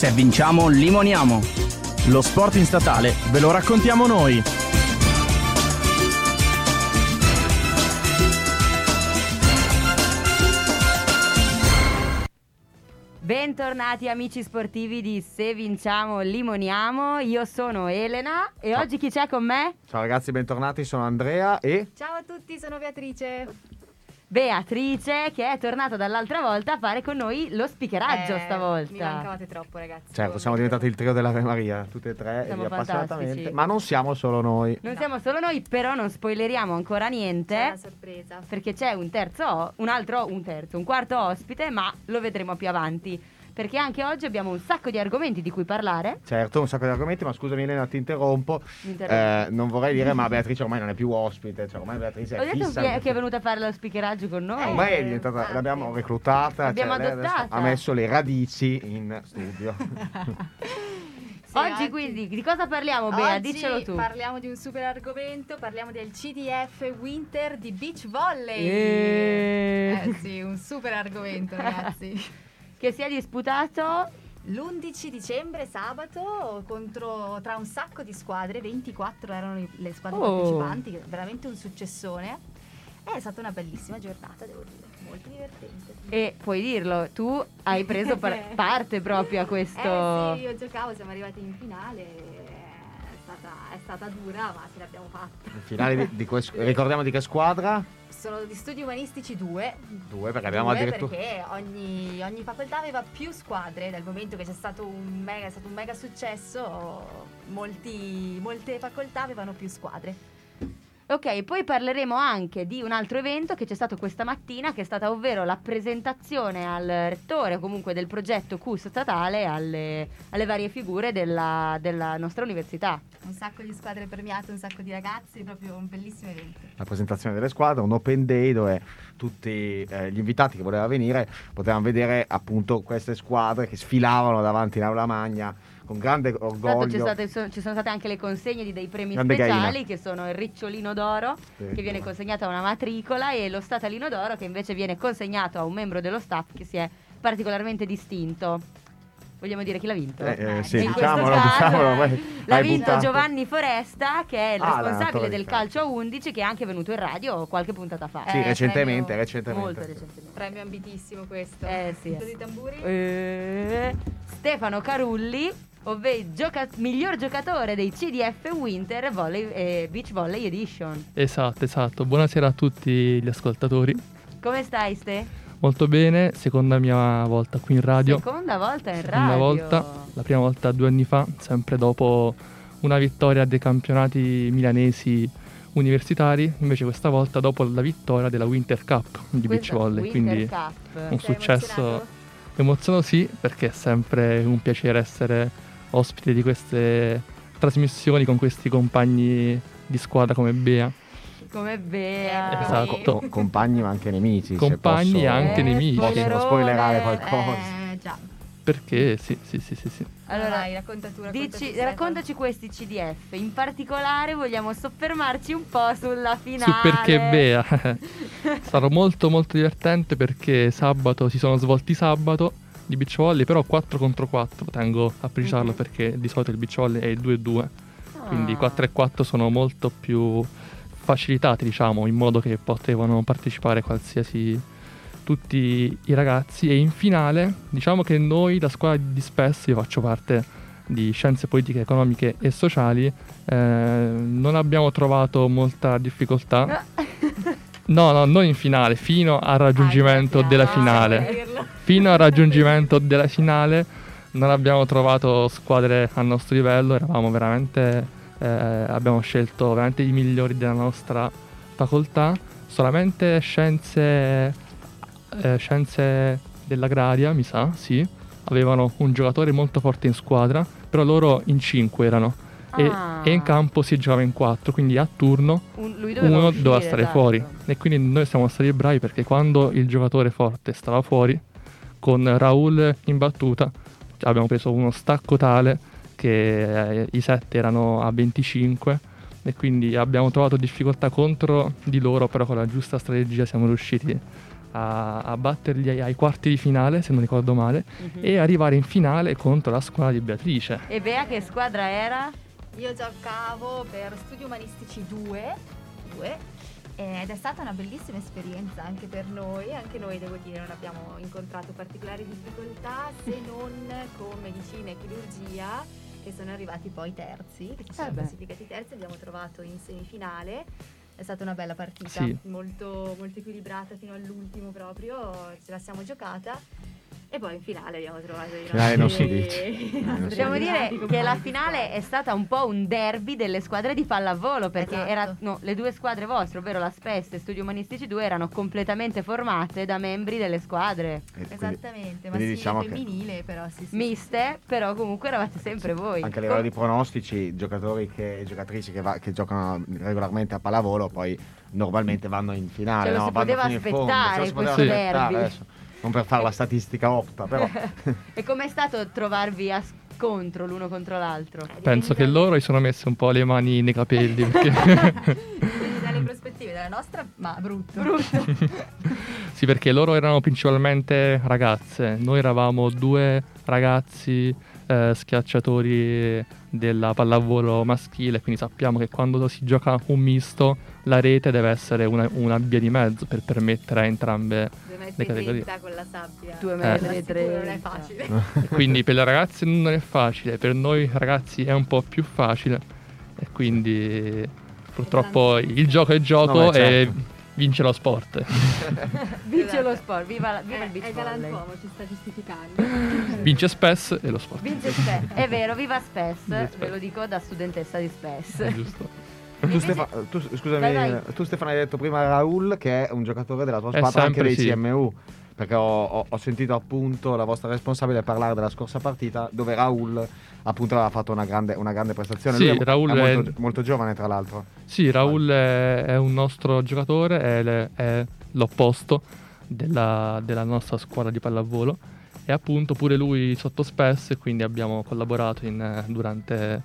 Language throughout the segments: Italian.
Se vinciamo, limoniamo. Lo sport in statale ve lo raccontiamo noi. Bentornati amici sportivi di Se Vinciamo Limoniamo, io sono Elena e Ciao. oggi chi c'è con me? Ciao ragazzi, bentornati, sono Andrea e... Ciao a tutti, sono Beatrice. Beatrice che è tornata dall'altra volta a fare con noi lo speakeraggio Eh, stavolta. Mi mancavate troppo, ragazzi. Certo, siamo diventati il trio dell'Ave Maria, tutte e tre, Siamo appassionatamente. fantastici. Ma non siamo solo noi. Non No. siamo solo noi, però non spoileriamo ancora C'è niente. una sorpresa. Perché c'è un terzo, un altro, un terzo, un quarto ospite, ma lo vedremo più avanti. Perché anche oggi abbiamo un sacco di argomenti di cui parlare. Certo, un sacco di argomenti, ma scusami Elena, ti interrompo. Eh, non vorrei dire, ma Beatrice ormai non è più ospite, cioè ormai Beatrice Ho è detto fissa. che è, che è venuta a fare lo speakeraggio con noi. Ormai è Eh, diventata, infatti. l'abbiamo reclutata, L'abbiamo cioè, adottata. ha messo le radici in studio. Sì, oggi quindi di cosa parliamo, Bea? Oggi Diccelo tu. parliamo di un super argomento, parliamo del CDF Winter di Beach Volley. Eh. Eh sì, un super argomento, ragazzi. Che si è disputato L'11 dicembre, sabato, contro, tra un sacco di squadre, 24 erano le squadre Oh. partecipanti, veramente un successone. È stata una bellissima giornata, devo dire, molto divertente. e puoi dirlo, tu hai preso par- parte proprio a questo. Eh sì, io giocavo, siamo arrivati in finale, è stata, dura, ma ce l'abbiamo fatta. Il finale di, di que- ricordiamo di che squadra? Sono di studi umanistici 2, Due, perché abbiamo addirittura... perché ogni, ogni facoltà aveva più squadre, dal momento che c'è stato un mega, è stato un mega successo, molti- molte facoltà avevano più squadre. Ok, poi parleremo anche di un altro evento che c'è stato questa mattina, che è stata ovvero la presentazione al rettore o comunque del progetto CUS statale alle, alle varie figure della, della nostra università. Un sacco di squadre premiate, un sacco di ragazzi, proprio un bellissimo evento. la presentazione delle squadre, un open day dove tutti eh, gli invitati che volevano venire potevano vedere appunto queste squadre che sfilavano davanti in aula magna con grande orgoglio. c'è state- so- ci sono state anche le consegne di dei premi Grande speciali gaina. che sono il ricciolino d'oro Sì. che viene consegnato a una matricola e lo statalino d'oro che invece viene consegnato a un membro dello staff che si è particolarmente distinto. Vogliamo dire chi l'ha vinto? Eh, eh, Eh, sì, questo diciamolo, caso diciamolo, L'ha vinto buttato. Giovanni Foresta, che è il Ah, responsabile del calcio. calcio a 11, che è anche venuto in radio qualche puntata fa. Sì, Eh, recentemente, premio- recentemente. Molto recentemente. Premio ambitissimo questo. Eh, sì. Punto di tamburi. Eh, Stefano Carulli, ovvero gioca- miglior giocatore dei CDF Winter Volley, eh, Beach Volley Edition. Esatto, esatto. Buonasera a tutti gli ascoltatori. Come stai, Ste? Molto bene, seconda mia volta qui in radio. Seconda volta in Seconda radio. volta, la prima volta due anni fa, sempre dopo una vittoria dei campionati milanesi universitari, invece questa volta dopo la vittoria della Winter Cup di beach volley, Winter quindi Cup. un Sei successo emozionato? emozionato sì, perché è sempre un piacere essere ospite di queste trasmissioni con questi compagni di squadra come Bea. Come Bea. Esatto. Co- compagni ma anche nemici. Compagni e anche Eh, nemici. Posso spoilerone. spoilerare qualcosa? Eh, già. Perché sì, sì, sì, sì, sì. Allora, Vai, racconta tu, racconta Dici, tu, raccontaci questi CDF. In particolare vogliamo soffermarci un po' sulla finale. Su perché Bea. Sarà molto molto divertente perché sabato si sono svolti sabato di beach volley, però 4 contro 4, tengo a precisarlo Mhm. perché di solito il beach volley è il 2-2, quindi Ah. 4 e 4 sono molto più facilitati, diciamo, in modo che potevano partecipare qualsiasi tutti i ragazzi e in finale, diciamo che noi la squadra di Spes, io faccio parte di scienze politiche, economiche e sociali, eh, non abbiamo trovato molta difficoltà. No, no, non in finale, fino al raggiungimento Ah, della ah, finale. Fino al raggiungimento della finale non abbiamo trovato squadre al nostro livello, eravamo veramente, eh, abbiamo scelto veramente i migliori della nostra facoltà, solamente scienze, eh, scienze dell'agraria, mi sa, sì, avevano un giocatore molto forte in squadra, però loro in cinque erano. E, Ah. e in campo si giocava in quattro, quindi a turno Un- doveva uno uscire, doveva stare esatto. fuori e quindi noi siamo stati bravi perché quando il giocatore forte stava fuori con Raul in battuta abbiamo preso uno stacco tale che eh, i set erano a 25 e quindi abbiamo trovato difficoltà contro di loro però con la giusta strategia siamo riusciti a, a batterli ai, ai quarti di finale, se non ricordo male, Mhm. e arrivare in finale contro la squadra di Beatrice. E Bea che squadra era? Io giocavo per Studi Umanistici 2, 2, ed è stata una bellissima esperienza anche per noi, anche noi devo dire non abbiamo incontrato particolari difficoltà se non con medicina e chirurgia che sono arrivati poi terzi, che ci siamo Eh beh. classificati terzi, abbiamo trovato in semifinale. È stata una bella partita, Sì. molto, molto equilibrata fino all'ultimo proprio, ce la siamo giocata. E poi in finale abbiamo trovato i Finale non nostri- si dice. Non si Possiamo dire che la finale è stata un po' un derby delle squadre di pallavolo perché Esatto. era- no, le due squadre vostre, ovvero la SPES e Studi Umanistici 2, erano completamente formate da membri delle squadre E quindi- Esattamente, quindi maschile diciamo che- femminile però sì sì. miste, però comunque eravate sempre voi. Anche a livello di pronostici, giocatori che- e giocatrici che, va- che giocano regolarmente a pallavolo poi normalmente vanno in finale. Cioè, lo no? si Vanno poteva fino in fondo, aspettare cioè, lo si poteva questo aspettare derby. adesso. Non per fare la statistica opta, però. e com'è stato trovarvi a scontro l'uno contro l'altro? Penso che loro si sono messe un po' le mani nei capelli perché Dipende dalle prospettive, dalla nostra, ma brutto. Sì, perché loro erano principalmente ragazze, noi eravamo due ragazzi eh, schiacciatori della pallavolo maschile, quindi sappiamo che quando si gioca un misto la rete deve essere una, una via di mezzo per permettere a entrambe. Le e categorie. 30 con la sabbia. Due Eh. metri Ma e sicuro non è facile. E quindi per le ragazze non è facile, per noi ragazzi è un po' più facile e quindi purtroppo il gioco è gioco No, beh, certo. Vince lo sport. Vince lo sport, viva, la- viva Eh, il beach è volley. galantuomo, ci sta giustificando. vince SPES e lo sport. Vince SPES, è vero, viva SPES, Viva ve lo dico da studentessa di SPES. È giusto. Tu, Stefa- tu- scusami, Vai, vai. tu Stefano hai detto prima Raul che è un giocatore della tua squadra anche dei sì. CMU. Perché ho, ho- ho sentito appunto la vostra responsabile parlare della scorsa partita dove Raul appunto aveva fatto una grande, una grande prestazione. Sì, Lui è, Raul è è- molto, molto giovane tra l'altro. Sì, Raul è, è un nostro giocatore, è, è l'opposto della, della nostra squadra di pallavolo. E appunto pure lui sotto SPES, quindi abbiamo collaborato in, durante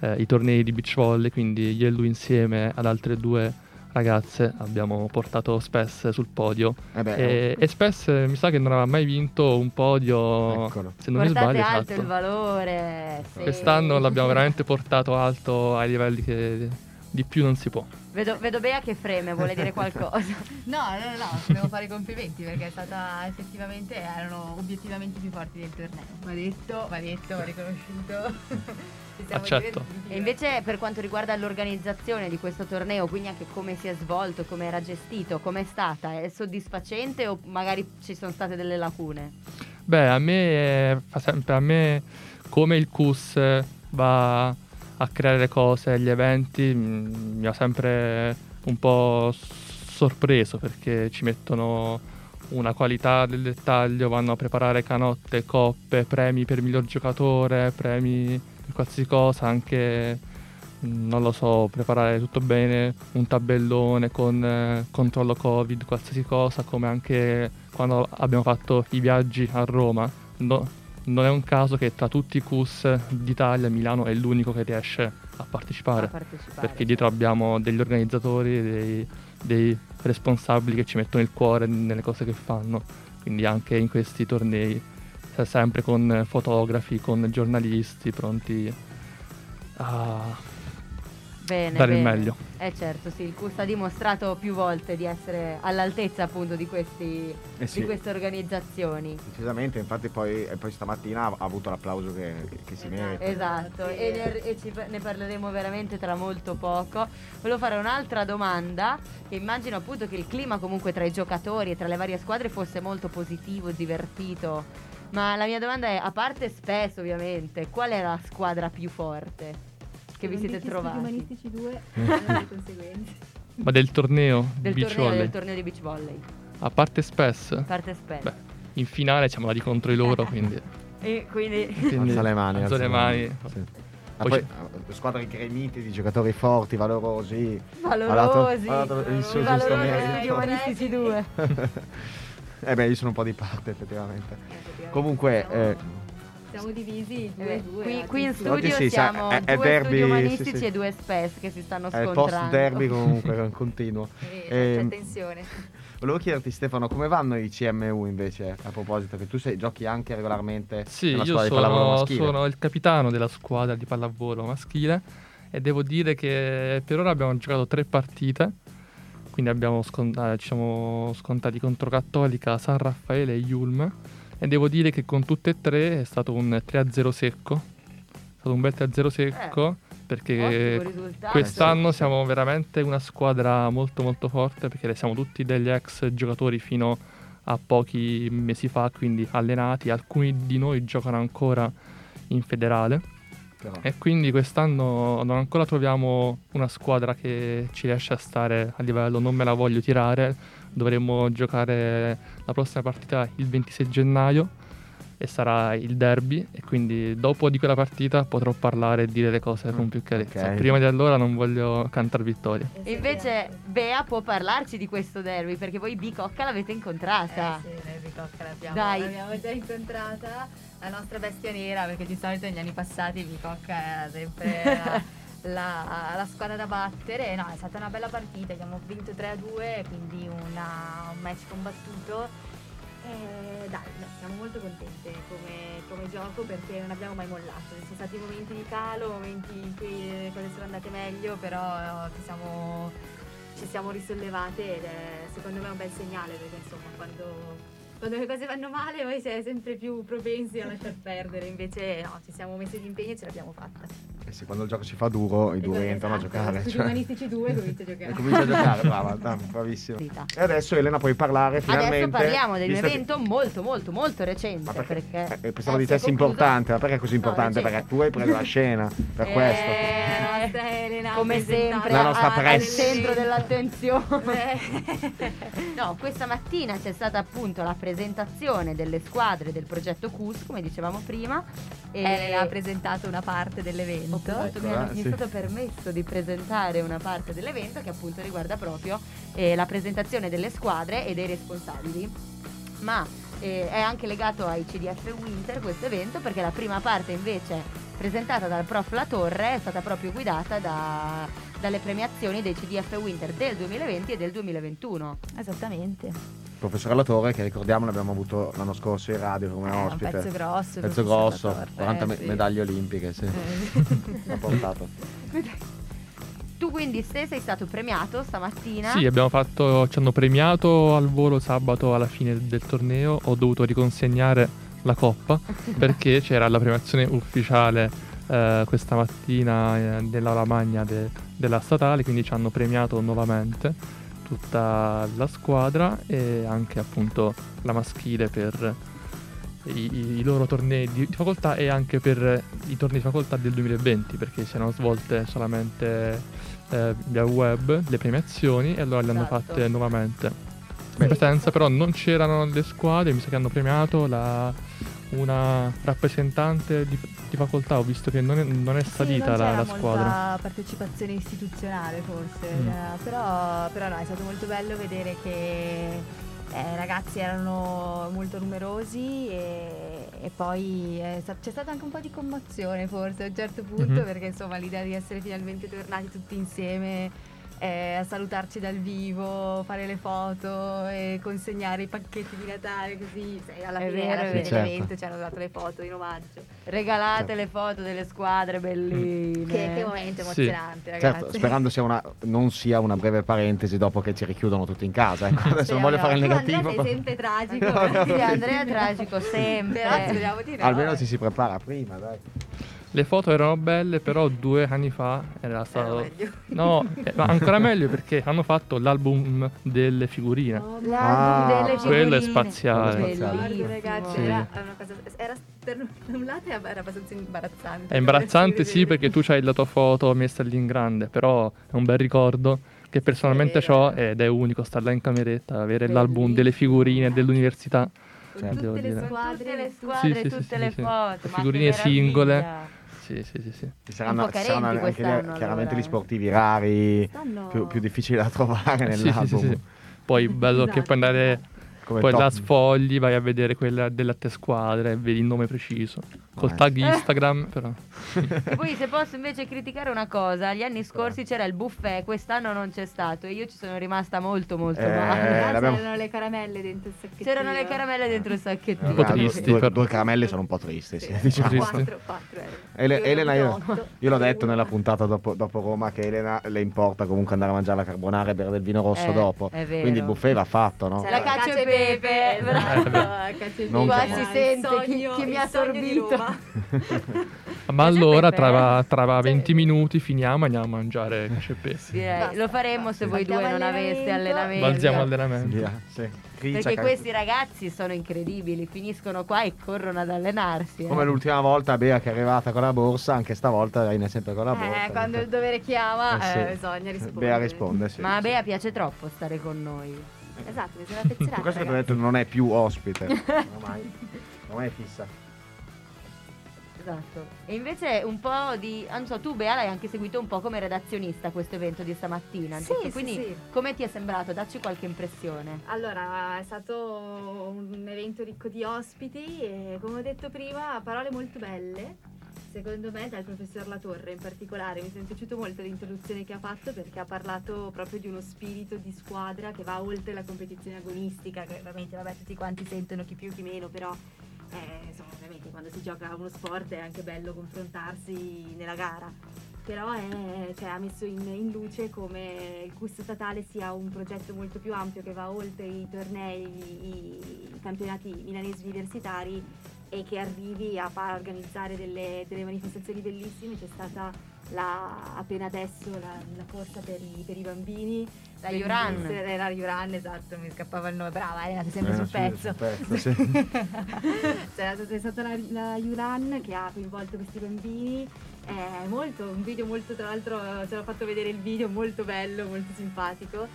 eh, i tornei di beach volley, quindi io e lui insieme ad altre due ragazze abbiamo portato SPES sul podio. Eh beh, E, e SPES eh, mi sa che non aveva mai vinto un podio, Eccolo. se non mi Portate sbaglio. alto esatto. il valore. sì. Quest'anno l'abbiamo veramente portato alto ai livelli che di più non si può. Vedo, vedo Bea che freme, vuole dire qualcosa. No, no, no, devo fare i complimenti perché è stata effettivamente, erano obiettivamente più forti del torneo. Va detto, va detto, va riconosciuto. Accetto. E invece per quanto riguarda l'organizzazione di questo torneo, quindi anche come si è svolto, come era gestito, com'è stata? È soddisfacente o magari ci sono state delle lacune? Beh, a me fa sempre a me come il CUS va a creare le cose, gli eventi, mm, mi ha sempre un po' sorpreso perché ci mettono una qualità del dettaglio, vanno a preparare canotte, coppe, premi per miglior giocatore, premi per qualsiasi cosa, anche mm, non lo so, preparare tutto bene, un tabellone con eh, controllo Covid, qualsiasi cosa, come anche quando abbiamo fatto i viaggi a Roma. No- non è un caso che tra tutti i CUS d'Italia Milano è l'unico che riesce a partecipare, A partecipare. perché dietro abbiamo degli organizzatori, dei, dei responsabili che ci mettono il cuore nelle cose che fanno, quindi anche in questi tornei, sempre con fotografi, con giornalisti pronti a Bene, dare il bene. meglio. Eh certo, sì, il CUS ha dimostrato più volte di essere all'altezza appunto di, questi, Eh sì. di queste organizzazioni. Decisamente, infatti poi, e poi stamattina ha avuto l'applauso che, che si merita. Esatto, e, ne, e ci- ne parleremo veramente tra molto poco. Volevo fare un'altra domanda, che immagino appunto che il clima comunque tra i giocatori e tra le varie squadre fosse molto positivo, divertito. Ma la mia domanda è, a parte spesso ovviamente, qual è la squadra più forte che vi siete trovati? umanistici 2 le conseguenze. Ma del torneo Del beach torneo, volley, del torneo di beach volley. a parte SPES, A parte spesso. Beh, in finale siamo andati contro di loro, quindi... E quindi quindi Alza le mani. alzo le mani. Sì. Ah, Poi eh, squadre gremite di giocatori forti, valorosi. valorosi, Ha dato- il suo valorosi giusto studi merito. umanistici 2. eh beh, io sono un po' di parte effettivamente. Comunque, eh, siamo divisi Eh, 2-2. qui, oggi. qui in Oggi studio sì, sa- siamo è- è due derby, studio sì, umanistici sì. e due spes che si stanno È il scontrando. post derby comunque continuo. Eh, Ehm, C'è tensione. Volevo chiederti Stefano, come vanno i CMU invece a proposito? Che tu sei, giochi anche regolarmente Sì, nella io squadra di pallavolo sono, maschile. sono il capitano della squadra di pallavolo maschile e devo dire che per ora abbiamo giocato tre partite, quindi abbiamo scon- eh, ci siamo scontati contro Cattolica, San Raffaele e Yulm e devo dire che con tutte e tre è stato un 3-0 secco, è stato un bel 3-0 secco perché Eh, risultato. Quest'anno siamo veramente una squadra molto molto forte perché siamo tutti degli ex giocatori fino a pochi mesi fa, quindi allenati, alcuni di noi giocano ancora in federale Però. e quindi quest'anno non ancora troviamo una squadra che ci riesce a stare a livello, non me la voglio tirare, dovremmo giocare la prossima partita il 26 gennaio e sarà il derby e quindi dopo di quella partita potrò parlare e dire le cose con più chiarezza. ok. Prima di allora non voglio cantare vittoria. E invece Bea può parlarci di questo derby perché voi Bicocca l'avete incontrata. Eh sì, noi Bicocca l'abbiamo, Dai. l'abbiamo già incontrata, la nostra bestia nera, perché di solito negli anni passati Bicocca era sempre la, la- squadra da battere. No, è stata una bella partita, abbiamo vinto 3-2, quindi una- un match combattuto. E dai, no, siamo molto contente come, come gioco perché non abbiamo mai mollato. Ci sono stati momenti di calo, momenti in cui le cose sono andate meglio, però ci siamo ci siamo risollevate ed è secondo me un bel segnale perché insomma quando, quando le cose vanno male voi siete sempre più propensi a lasciar perdere, invece no, ci siamo messi d'impegno e ce l'abbiamo fatta. Eh sì, quando il gioco si fa duro, i due Esatto, entrano a giocare. Studi cioè. umanistici 2 cominci a E giocare. comincia a giocare, brava, bravissima. Partita. E adesso Elena puoi parlare finalmente. Adesso parliamo di un visto che- evento molto molto molto recente Ma perché, perché, eh, pensavo eh, di si è te concluso- importante, ma perché è così No, importante? recente. perché tu hai preso la scena, per Eh, questo. la nostra Elena come presentata sempre La nostra a- al centro dell'attenzione Eh. no questa mattina c'è stata appunto la presentazione delle squadre del progetto CUS come dicevamo prima e Elena ha presentato una parte dell'evento. Appunto mi, Eccola, mi sì. è stato permesso di presentare una parte dell'evento che appunto riguarda proprio eh, la presentazione delle squadre e dei responsabili. Ma eh, è anche legato ai CDF Winter questo evento perché la prima parte invece presentata dal prof La Torre è stata proprio guidata da- dalle premiazioni dei CDF Winter del 2020 e del 2021. Esattamente. Il professor Latore, che ricordiamo l'abbiamo avuto l'anno scorso in radio come Eh, un ospite. pezzo grosso. Pezzo grosso, Latorre, 40 eh, me- sì. medaglie olimpiche, sì. Eh. ha portato. Tu quindi Ste sei stato premiato stamattina? Sì, abbiamo fatto, ci hanno premiato al volo sabato alla fine del torneo, ho dovuto riconsegnare la coppa perché c'era la premiazione ufficiale eh, questa mattina eh, nell'aula magna de- della statale, quindi ci hanno premiato nuovamente tutta la squadra e anche appunto la maschile per i, i- loro tornei di, di facoltà e anche per i tornei di facoltà del 2020 perché si erano svolte solamente eh, via web le premiazioni e allora le hanno Esatto. fatte nuovamente in presenza però non c'erano le squadre mi sa che hanno premiato la- una rappresentante di, di facoltà ho visto che non è, non è salita non la, la molta squadra partecipazione istituzionale forse, Mm. eh, però, però no, è stato molto bello vedere che eh, i ragazzi erano molto numerosi e, e poi sta- c'è stata anche un po' di commozione forse a un certo punto Mhm. perché insomma l'idea di essere finalmente tornati tutti insieme eh, a salutarci dal vivo, fare le foto e consegnare i pacchetti di Natale così sai, alla È fine, vero, alla è fine vero. dell'evento Certo. ci hanno dato le foto in omaggio. Regalate Certo. le foto delle squadre belline. Che, che momento Sì. emozionante, ragazzi. Certo, sperando sia una, non sia una breve parentesi dopo che ci richiudono tutti in casa. Ecco. Adesso non voglio fare il negativo. Andrea, sei ma- sempre tragico. No, no. Sì, Andrea è tragico sempre. Però di no. Almeno ci si prepara prima, dai. Le foto erano belle però due anni fa era Era stato meglio. no eh, ma ancora meglio perché hanno fatto l'album delle figurine L'album Ah, delle quello è figurine. spaziale. Quello è Guarda, Bellissimo. ragazzi, Sì. era una cosa. Era per un lato era abbastanza imbarazzante. È imbarazzante sì perché tu hai la tua foto messa lì in grande, però è un bel ricordo che personalmente ho ed è unico stare là in cameretta, avere l'album Bellissimo. delle figurine dell'università. Tutte le dire. squadre, tutte le squadre, Sì, tutte sì, le sì. foto. Le figurine singole. Sì, sì, sì, sì. Ci saranno, ci saranno anche gli- chiaramente allora, gli sportivi rari, più, più difficili da trovare Sì, sì, nell'album. sì, sì. Poi bello che Esatto. puoi andare Come Poi top. la sfogli, vai a vedere quella delle altre squadre, e vedi il nome preciso. Col Eh. tag Instagram, però. E poi se posso invece criticare una cosa, gli anni scorsi c'era il buffet, quest'anno non c'è stato e io ci sono rimasta molto molto Eh, male. Ah, c'erano le caramelle dentro il sacchettino. C'erano le caramelle dentro il sacchettino. Un po' due- tristi, Due, due caramelle sono un po' tristi, sì, Sì, diciamo. Tristi. Quattro, quattro erano. Ele- Io Elena, io, io l'ho detto nella puntata dopo, dopo Roma che Elena le importa comunque andare a mangiare la carbonara e bere del vino rosso Eh, dopo. è vero. Quindi il buffet va fatto, no? La C'era cacio e pepe, esatto, e Non pepe, Qua si sente sogno- chi- chi mi ha sorbito. Ma allora, tra, eh? tra 20 Sì. minuti finiamo e andiamo a mangiare cacio e pepe. Direi, Basta. lo faremo se voi due non aveste allenamento. Balziamo allenamento. Via, sì. Perché questi ragazzi sono incredibili, finiscono qua e corrono ad allenarsi. eh. Come l'ultima volta Bea che è arrivata con la borsa, anche stavolta viene sempre con la borsa. Eh, quando il dovere chiama, Eh, sì. eh, bisogna rispondere. Bea risponde, sì. Ma a sì. Bea piace troppo stare con noi. Esatto, mi sono affezionata. Per questo che ti ho detto non è più ospite. Ormai, ormai è fissa. Esatto. E invece un po' di... Non so, tu Bea l'hai anche seguito un po' come redazionista questo evento di stamattina. Sì, sì, Quindi sì. come ti è sembrato? Dacci qualche impressione. Allora, è stato un evento ricco di ospiti e come ho detto prima, parole molto belle. Secondo me dal professor Latorre in particolare mi è piaciuto molto l'introduzione che ha fatto perché ha parlato proprio di uno spirito di squadra che va oltre la competizione agonistica, che ovviamente vabbè, tutti quanti sentono chi più chi meno, però eh, insomma, ovviamente quando si gioca uno sport è anche bello confrontarsi nella gara. Però è- cioè, ha messo in, in luce come il CUS statale sia un progetto molto più ampio che va oltre i tornei, i, i campionati milanesi universitari e che arrivi a far organizzare delle, delle manifestazioni bellissime. C'è stata la- appena adesso la, la corsa per i, per i bambini. La Yuran. La Yuran, esatto, mi scappava il nome. Brava, Elena, sei sempre Eh, sul sì, pezzo. sul pezzo, sì. C'è stata- c'è stata la, la Yuran che ha coinvolto questi bambini. È molto, un video molto, tra l'altro ce l'ho fatto vedere il video, molto bello, molto simpatico.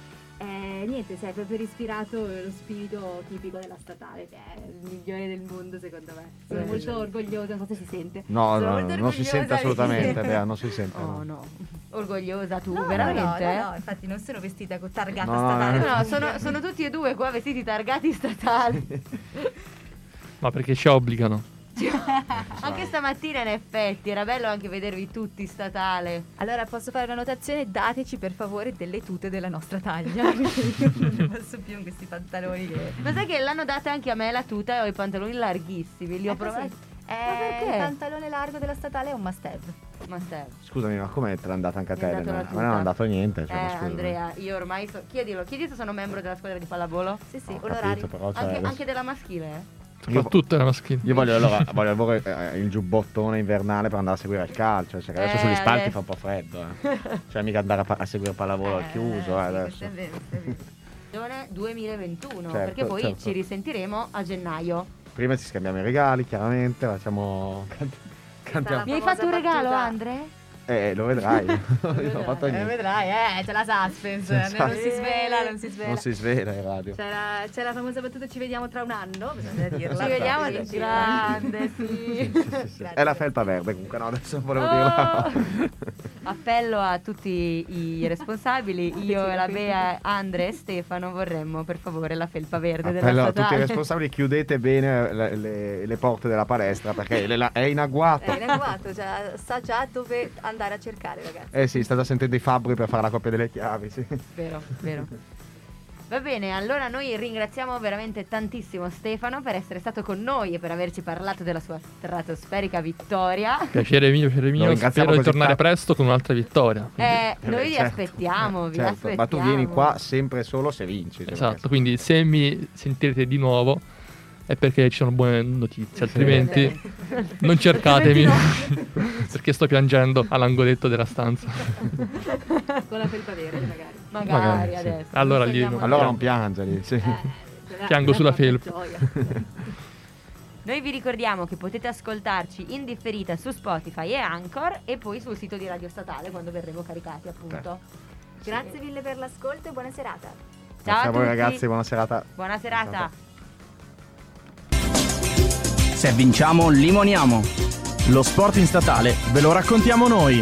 Eh, niente, cioè, è proprio ispirato lo spirito tipico della statale, che è il migliore del mondo secondo me. Sono Eh, molto sì. orgogliosa, non so se si sente. No, Sono no, molto non si sente assolutamente, Bea, non si sente. Oh no. no. Orgogliosa tu, No, veramente? No, no, no, infatti non sono vestita con targata No, no, statale. no. No, sono, sono tutti e due qua vestiti targati statali. Ma perché ci obbligano. Anche stamattina in effetti era bello anche vedervi tutti statale. Allora posso fare una notazione? Dateci per favore delle tute della nostra taglia. perché io non ne posso più con questi pantaloni che... Ma sai che l'hanno data anche a me la tuta e ho i pantaloni larghissimi, li ho Eh, provati. così. Ma Eh, perché? il pantalone largo della statale è un must have. Ma stai. Scusami, ma come te l'ha andata anche a te? A me non tuta. ha dato niente. Cioè, Eh. Andrea, io ormai so... chiedilo, chiedi se sono membro della squadra di pallavolo. Sì, sì, Ho onorario. capito, però, cioè, Anche, adesso- anche della maschile, eh? Soprattutto era maschile. Io voglio allora voglio avere eh, il giubbottone invernale per andare a seguire il calcio, cioè adesso Eh, sugli spalti adesso- fa un po' freddo, eh. Cioè mica andare a, pa- a seguire pallavolo al chiuso, eh, sì, adesso. è vero, è vero. Stagione 2021, Certo, perché poi certo. ci risentiremo a gennaio. Prima ci scambiamo i regali, chiaramente, facciamo cantiamo. Mi hai fatto un regalo, battuta. Andre? Eh, lo vedrai. Ho vedrai, Eh, vedrai, eh, c'è la suspense, Esatto. non si svela, non si svela. Non si svela in radio. C'è la, c'è la famosa battuta ci vediamo tra un anno, bisogna dirla. Ci vediamo di sì. grande, sì. Sì, sì. È la felpa verde comunque, no, adesso volevo Oh! dirla. Appello a tutti i responsabili, io, la. Bea, Andre e Stefano vorremmo per favore la felpa verde Appello della a tutti i statale. responsabili, chiudete bene le, le- le porte della palestra perché è in agguato. È in agguato, cioè sa già dove andare a cercare, ragazzi. Eh sì, sta già sentendo i fabbri per fare la coppia delle chiavi, sì. Vero, vero. Va bene, allora noi ringraziamo veramente tantissimo Stefano per essere stato con noi e per averci parlato della sua stratosferica vittoria. Piacere mio, piacere mio. Spero di tornare tanto. presto con un'altra vittoria. Quindi- Eh, noi vi certo. aspettiamo, vi Certo, aspettiamo. Ma tu vieni qua sempre solo se vinci. cioè, Esatto, perché- quindi se mi sentirete di nuovo è perché ci sono buone notizie, altrimenti non cercatemi perché sto piangendo all'angoletto della stanza. Con la felpa verde, magari. Magari, Magari, sì. adesso. Allora Non lì non- Allora l'ora. non piangeli, sì. Eh, Piango sulla felpa. Noi vi ricordiamo che potete ascoltarci in differita su Spotify e Anchor e poi sul sito di Radio Statale quando verremo caricati, appunto. Grazie mille per l'ascolto e buona serata. Ciao Grazie a voi tutti. ragazzi, buona serata. Buona serata. Se vinciamo, limoniamo. Lo sport in statale ve lo raccontiamo noi.